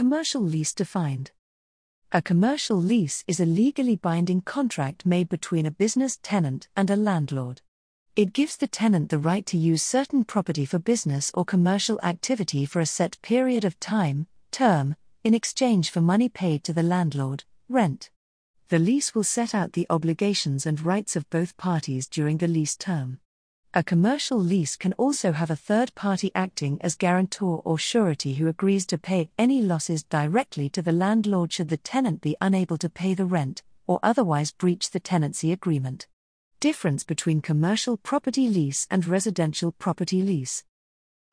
commercial lease defined? A commercial lease is a legally binding contract made between a business tenant and a landlord. It gives the tenant the right to use certain property for business or commercial activity for a set period of time, term, in exchange for money paid to the landlord, rent. The lease will set out the obligations and rights of both parties during the lease term. A commercial lease can also have a third party acting as guarantor or surety who agrees to pay any losses directly to the landlord should the tenant be unable to pay the rent or otherwise breach the tenancy agreement. Difference between commercial property lease and residential property lease.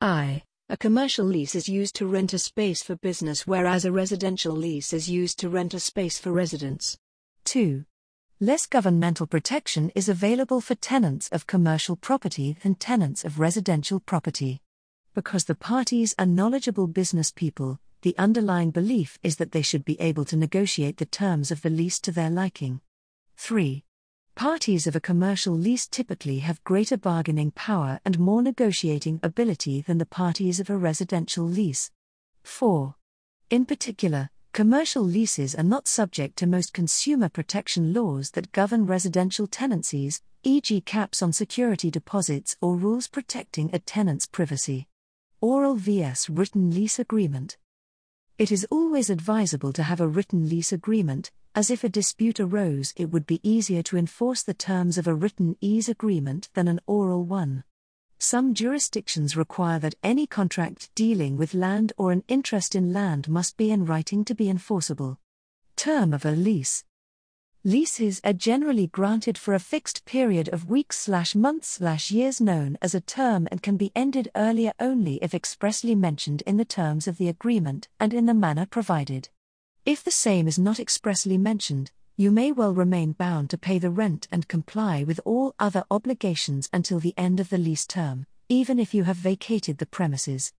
I. A commercial lease is used to rent a space for business, whereas a residential lease is used to rent a space for residence. 2. Less governmental protection is available for tenants of commercial property than tenants of residential property. Because the parties are knowledgeable business people, the underlying belief is that they should be able to negotiate the terms of the lease to their liking. 3. Parties of a commercial lease typically have greater bargaining power and more negotiating ability than the parties of a residential lease. 4. In particular, Commercial leases are not subject to most consumer protection laws that govern residential tenancies, e.g., caps on security deposits or rules protecting a tenant's privacy. Oral vs. written lease agreement. It is always advisable to have a written lease agreement, as if a dispute arose, it would be easier to enforce the terms of a written lease agreement than an oral one. Some jurisdictions require that any contract dealing with land or an interest in land must be in writing to be enforceable. Term of a lease. Leases are generally granted for a fixed period of weeks slash months slash years known as a term and can be ended earlier only if expressly mentioned in the terms of the agreement and in the manner provided. If the same is not expressly mentioned, you may well remain bound to pay the rent and comply with all other obligations until the end of the lease term, even if you have vacated the premises.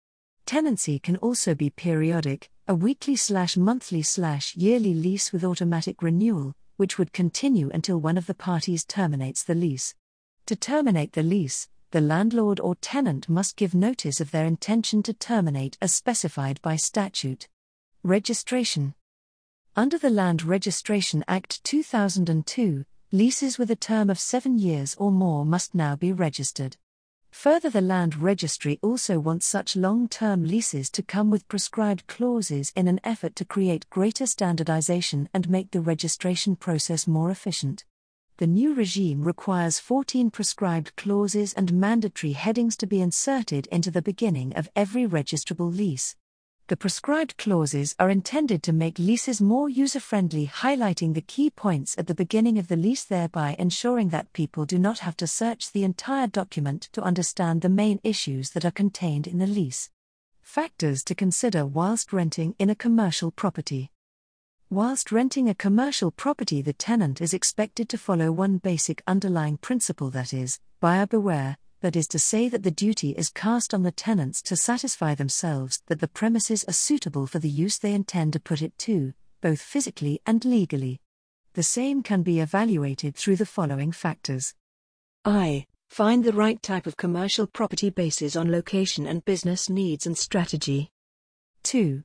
Tenancy can also be periodic, a weekly slash monthly slash yearly lease with automatic renewal, which would continue until one of the parties terminates the lease. To terminate the lease, the landlord or tenant must give notice of their intention to terminate as specified by statute. Registration under the Land Registration Act 2002, leases with a term of seven years or more must now be registered. Further, the Land Registry also wants such long term leases to come with prescribed clauses in an effort to create greater standardization and make the registration process more efficient. The new regime requires 14 prescribed clauses and mandatory headings to be inserted into the beginning of every registrable lease. The prescribed clauses are intended to make leases more user friendly, highlighting the key points at the beginning of the lease, thereby ensuring that people do not have to search the entire document to understand the main issues that are contained in the lease. Factors to consider whilst renting in a commercial property. Whilst renting a commercial property, the tenant is expected to follow one basic underlying principle that is, buyer beware, that is to say, that the duty is cast on the tenants to satisfy themselves that the premises are suitable for the use they intend to put it to, both physically and legally. The same can be evaluated through the following factors. I. Find the right type of commercial property basis on location and business needs and strategy. 2.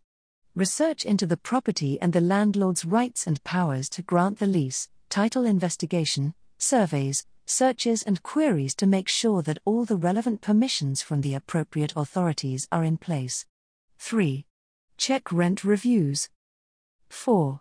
Research into the property and the landlord's rights and powers to grant the lease, title investigation, surveys, searches, and queries to make sure that all the relevant permissions from the appropriate authorities are in place. 3. Check rent reviews. 4.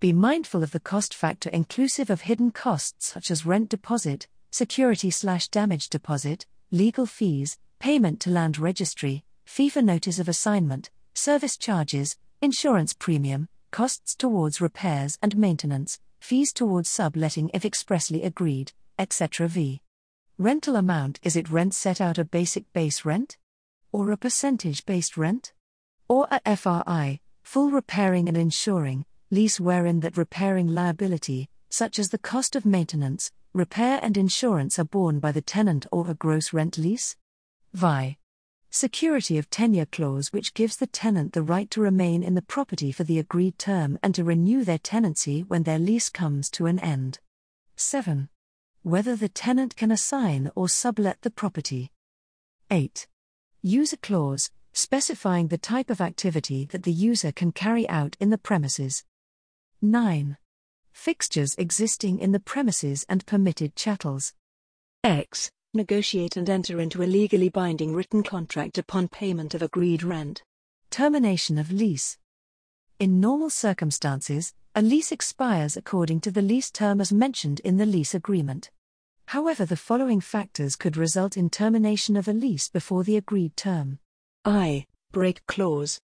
Be mindful of the cost factor inclusive of hidden costs such as rent deposit, security slash damage deposit, legal fees, payment to land registry, fee for notice of assignment, service charges, insurance premium, costs towards repairs and maintenance, fees towards subletting if expressly agreed, etc. v. Rental amount is it rent set out a basic base rent? Or a percentage based rent? Or a FRI, full repairing and insuring, lease wherein that repairing liability, such as the cost of maintenance, repair and insurance are borne by the tenant or a gross rent lease? VI. Security of tenure clause which gives the tenant the right to remain in the property for the agreed term and to renew their tenancy when their lease comes to an end. 7 whether the tenant can assign or sublet the property. 8. User clause, specifying the type of activity that the user can carry out in the premises. 9. Fixtures existing in the premises and permitted chattels. X. Negotiate and enter into a legally binding written contract upon payment of agreed rent. Termination of lease. In normal circumstances, a lease expires according to the lease term as mentioned in the lease agreement. However, the following factors could result in termination of a lease before the agreed term. I. Break clause.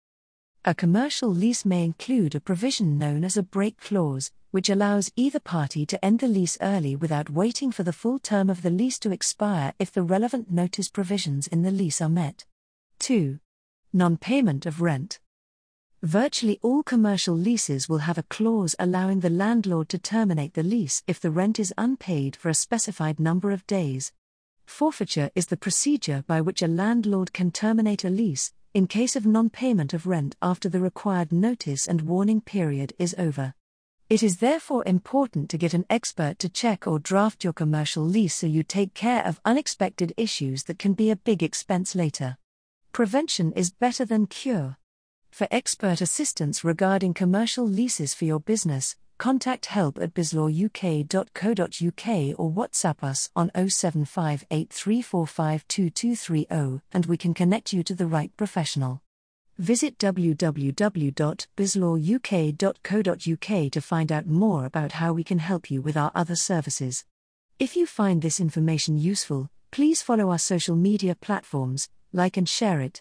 A commercial lease may include a provision known as a break clause, which allows either party to end the lease early without waiting for the full term of the lease to expire if the relevant notice provisions in the lease are met. 2. Non payment of rent. Virtually all commercial leases will have a clause allowing the landlord to terminate the lease if the rent is unpaid for a specified number of days. Forfeiture is the procedure by which a landlord can terminate a lease, in case of non payment of rent after the required notice and warning period is over. It is therefore important to get an expert to check or draft your commercial lease so you take care of unexpected issues that can be a big expense later. Prevention is better than cure. For expert assistance regarding commercial leases for your business, contact help at bizlawuk.co.uk or WhatsApp us on 07583452230 and we can connect you to the right professional. Visit www.bizlawuk.co.uk to find out more about how we can help you with our other services. If you find this information useful, please follow our social media platforms, like and share it.